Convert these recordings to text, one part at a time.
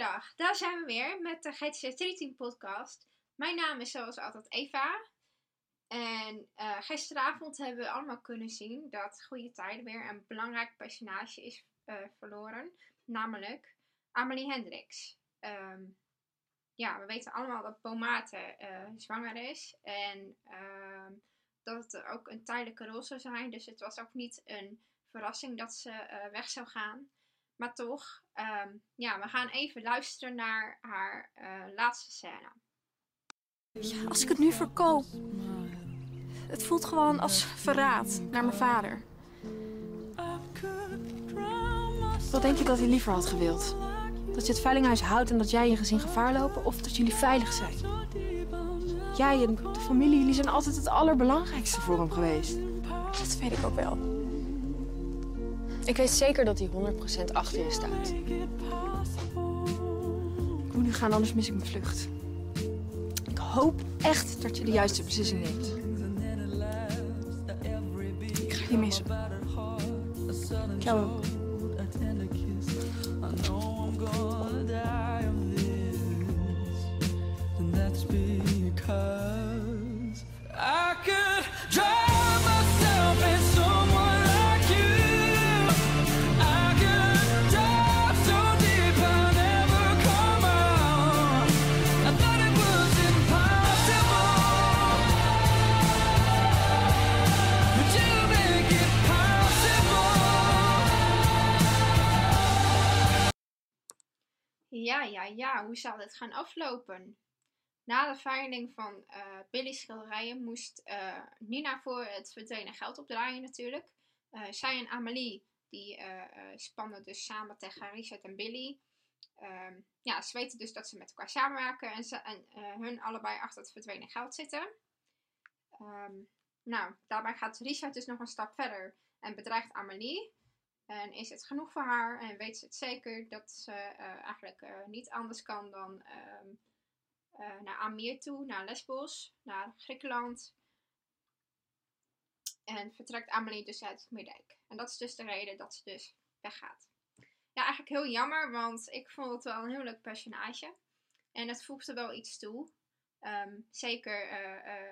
goedemiddag. Daar zijn we weer met de GTC Treating podcast. Mijn naam is zoals altijd Eva. En eh, gisteravond hebben we allemaal kunnen zien dat Goede Tijden weer een belangrijk personage is eh, verloren. Namelijk Amelie Hendricks. Ehm, ja, we weten allemaal dat Pomate uh, zwanger is. En ehm, dat het ook een tijdelijke rol zou zijn. Dus het was ook niet een verrassing dat ze weg zou gaan. Maar toch, ehm, ja, we gaan even luisteren naar haar uh, laatste scène. Ja, als ik het nu verkoop. Het voelt gewoon als verraad naar mijn vader. Wat denk je dat hij liever had gewild? Dat je het veilinghuis houdt en dat jij en je gezin gevaar lopen? Of dat jullie veilig zijn? Jij en de familie, jullie zijn altijd het allerbelangrijkste voor hem geweest. Dat weet ik ook wel. Ik weet zeker dat hij 100% achter je staat. Ik moet nu gaan, anders mis ik mijn vlucht. Ik hoop echt dat je de juiste beslissing neemt. Ik ga je missen. Ik. Ja, ja, ja, hoe zal dit gaan aflopen? Na de veiling van uh, Billy's schilderijen moest uh, Nina voor het verdwenen geld opdraaien natuurlijk. Uh, zij en Amelie die spannen dus samen tegen Richard en Billy. Um, ja, ze weten dus dat ze met elkaar samenwerken en, ze, en hun allebei achter het verdwenen geld zitten. Um, nou, daarbij gaat Richard dus nog een stap verder en bedreigt Amelie. En is het genoeg voor haar en weet ze het zeker dat ze uh, eigenlijk uh, niet anders kan dan um, uh, naar Amir toe, naar Lesbos, naar Griekenland. En vertrekt Amelie dus uit Meerdijk. En dat is dus de reden dat ze dus weggaat. Ja, eigenlijk heel jammer, want ik vond het wel een heel leuk personage. En het voegde wel iets toe. Um, zeker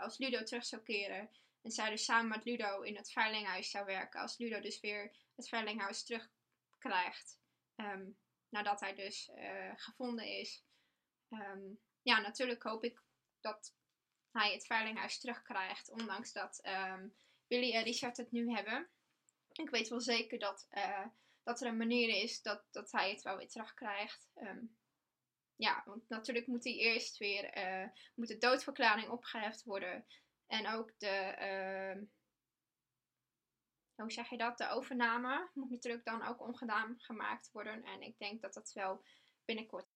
als Ludo terug zou keren en zij dus samen met Ludo in het veilinghuis zou werken. Als Ludo dus weer het veilinghuis terugkrijgt. Um, nadat hij dus uh, gevonden is. Um, ja, natuurlijk hoop ik dat hij het veilinghuis terugkrijgt. Ondanks dat um, Billy en Richard het nu hebben. Ik weet wel zeker dat, uh, dat er een manier is dat, dat hij het wel weer terugkrijgt. ja, want natuurlijk moet hij eerst weer uh, moet de doodverklaring opgeheft worden. En ook de, uh, hoe zeg je dat, de overname moet natuurlijk dan ook ongedaan gemaakt worden. En ik denk dat dat wel binnenkort.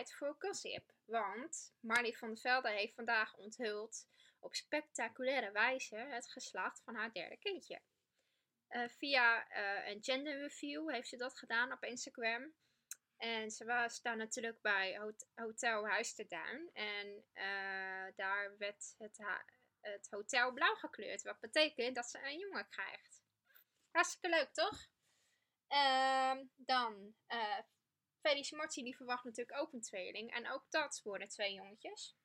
Tijd voor gossip, want Marley van der Velde heeft vandaag onthuld op spectaculaire wijze het geslacht van haar derde kindje. Uh, via uh, een gender review heeft ze dat gedaan op Instagram. En ze was daar natuurlijk bij Hotel Huis te Duin. En uh, daar werd het, het, hotel blauw gekleurd. Wat betekent dat ze een jongen krijgt. Hartstikke leuk, toch? Ehm, dan, Felice Morty die verwacht natuurlijk ook een tweeling. En ook dat worden twee jongetjes.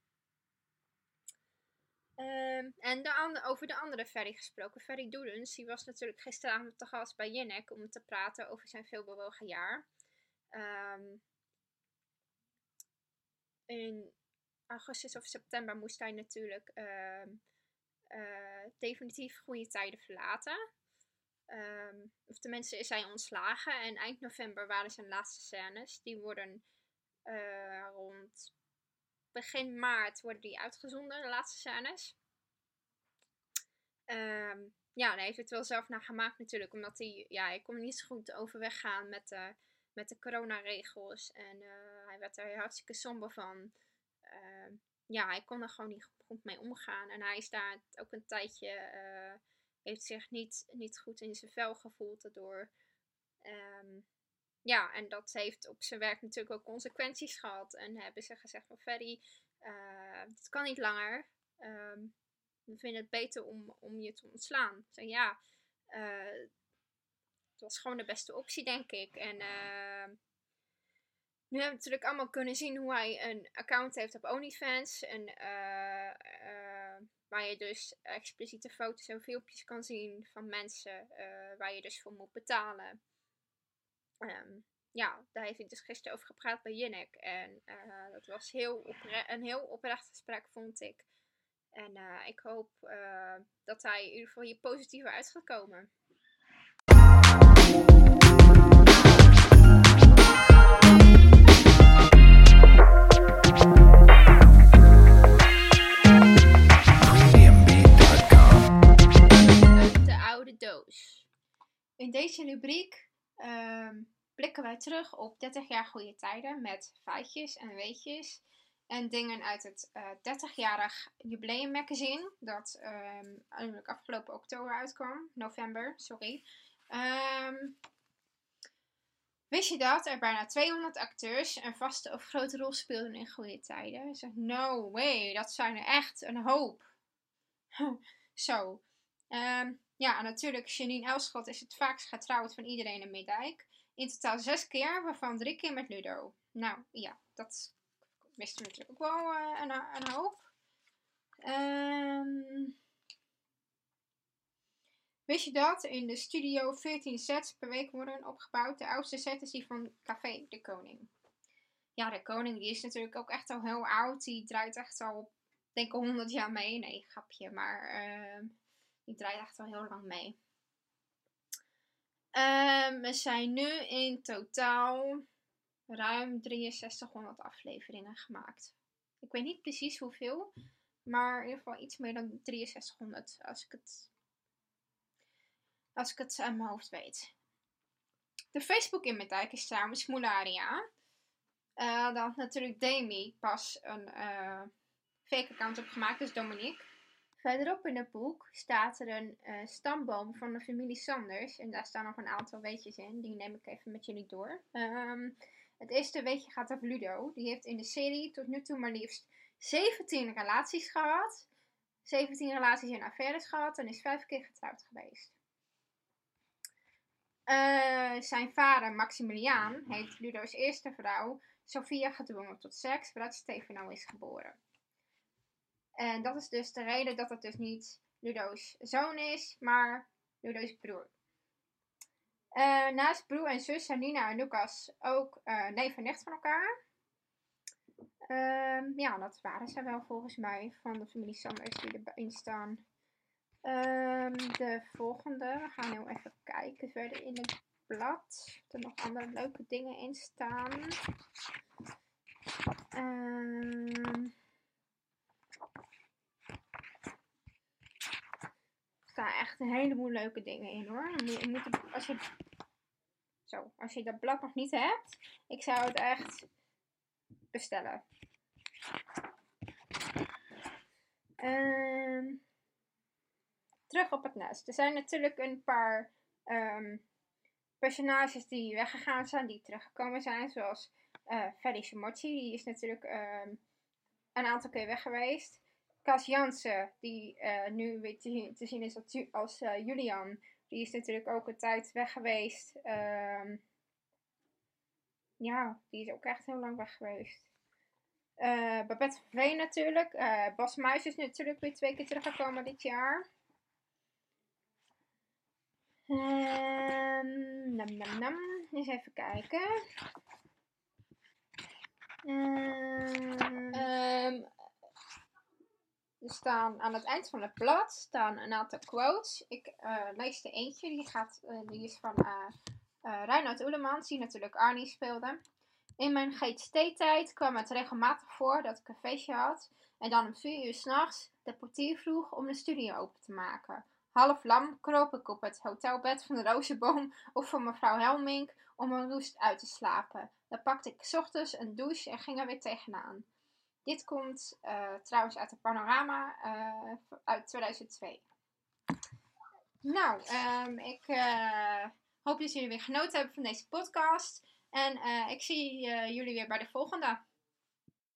Um, en de over de andere Ferry gesproken. Ferry Doedens, die was natuurlijk gisteravond te gast bij Jinnek om te praten over zijn veelbewogen jaar. Um, in augustus of september moest hij natuurlijk uh, uh, definitief goede tijden verlaten. Um, of tenminste is hij ontslagen. En eind november waren zijn laatste scènes. Die worden uh, rond begin maart worden die uitgezonden, de laatste scènes. Um, ja, hij heeft het wel zelf naar gemaakt natuurlijk, omdat hij, ja, hij kon niet zo goed overweg gaan met de, met de coronaregels. En uh, hij werd er hartstikke somber van. Uh, ja, hij kon er gewoon niet goed mee omgaan. En hij is daar ook een tijdje, uh, heeft zich niet, niet goed in zijn vel gevoeld daardoor. Um, ja, en dat heeft op zijn werk natuurlijk ook consequenties gehad. En hebben ze gezegd van Ferry, uh, dit kan niet langer. Ehm, we vinden het beter om, om je te ontslaan. Zeg ja, uh, het was gewoon de beste optie, denk ik. En uh, nu hebben we natuurlijk allemaal kunnen zien hoe hij een account heeft op OnlyFans. En uh, waar je dus expliciete foto's en filmpjes kan zien van mensen waar je dus voor moet betalen. Um, ja, daar heeft hij dus gisteren over gepraat bij Jinnek. En uh, dat was heel een heel oprecht gesprek, vond ik. En uh, ik hoop dat hij in ieder geval hier positiever uit gaat komen. Deze rubriek um, blikken wij terug op 30 jaar goede tijden met feitjes en weetjes en dingen uit het uh, 30-jarig jubileum magazine dat um, afgelopen oktober uitkwam, november, sorry. Um, wist je dat er bijna 200 acteurs een vaste of grote rol speelden in goede tijden? Ik zeg, no way, dat zijn er echt een hoop. Zo. Ja, natuurlijk, Janine Elschot is het vaakst getrouwd van iedereen in Middijk. In totaal zes keer, waarvan drie keer met Ludo. Nou ja, dat wisten we natuurlijk ook wel uh, een, een, hoop. Um, wist je dat in de studio 14 sets per week worden opgebouwd? De oudste set is die van Café de Koning. Ja, de Koning die is natuurlijk ook echt al heel oud. Die draait echt al, denk ik, 100 jaar mee. Nee, grapje, maar uh, die draait echt al heel lang mee. Um, er zijn nu in totaal ruim 6300 afleveringen gemaakt. Ik weet niet precies hoeveel, maar in ieder geval iets meer dan 6300 als ik het, als ik het aan mijn hoofd weet. De Facebook in mijn is trouwens Moularia. Uh, dan had natuurlijk Demi pas een uh, fake account opgemaakt, dus Dominique. Verderop in het boek staat er een uh, stamboom van de familie Sanders. En daar staan nog een aantal weetjes in. Die neem ik even met jullie door. Um, het eerste weetje gaat over Ludo. Die heeft in de serie tot nu toe maar liefst 17 relaties gehad. 17 relaties en affaires gehad. En is vijf keer getrouwd geweest. Uh, zijn vader Maximiliaan heeft Ludo's eerste vrouw Sophia gedwongen tot seks, voordat Stefano is geboren. En dat is dus de reden dat het dus niet Ludo's zoon is, maar Ludo's broer. Uh, naast broer en zus zijn Nina en Lucas ook uh, neef en nicht van elkaar. Uh, ja, dat waren ze wel volgens mij van de familie Sanders die erin staan. Ehm, de volgende, we gaan heel even kijken verder in het blad. Er nog andere leuke dingen in staan. Ehm staan echt een heleboel leuke dingen in hoor. Moet, als, je, zo, als je dat blad nog niet hebt, ik zou het echt bestellen. Um, terug op het nest. Er zijn natuurlijk een paar um, personages die weggegaan zijn, die teruggekomen zijn. Zoals uh, Ferry die is natuurlijk um, een aantal keer weg geweest. Cas Jansen, die uh, nu weer te, zien is als, uh, Julian, die is natuurlijk ook een tijd weg geweest. Um, ja, die is ook echt heel lang weg geweest. Uh, Babette Veen natuurlijk. Bas Muis is natuurlijk weer twee keer teruggekomen dit jaar. Um, nam, nam, nam. Eens even kijken. Um, er staan aan het eind van het blad staan een aantal quotes. Ik uh, lees er eentje, die, gaat, uh, die is van uh, Reinhard Oelemans, die natuurlijk Arnie speelde. In mijn GTT-tijd kwam het regelmatig voor dat ik een feestje had en dan om vier uur s'nachts de portier vroeg om de studio open te maken. Half lam kroop ik op het hotelbed van de Rozenboom of van mevrouw Helmink om een roest uit te slapen. Dan pakte ik ochtends een douche en ging er weer tegenaan. Dit komt uh, trouwens uit de Panorama uh, uit 2002. Nou, um, ik uh, hoop dat jullie weer genoten hebben van deze podcast. En eh, ik zie eh, jullie weer bij de volgende.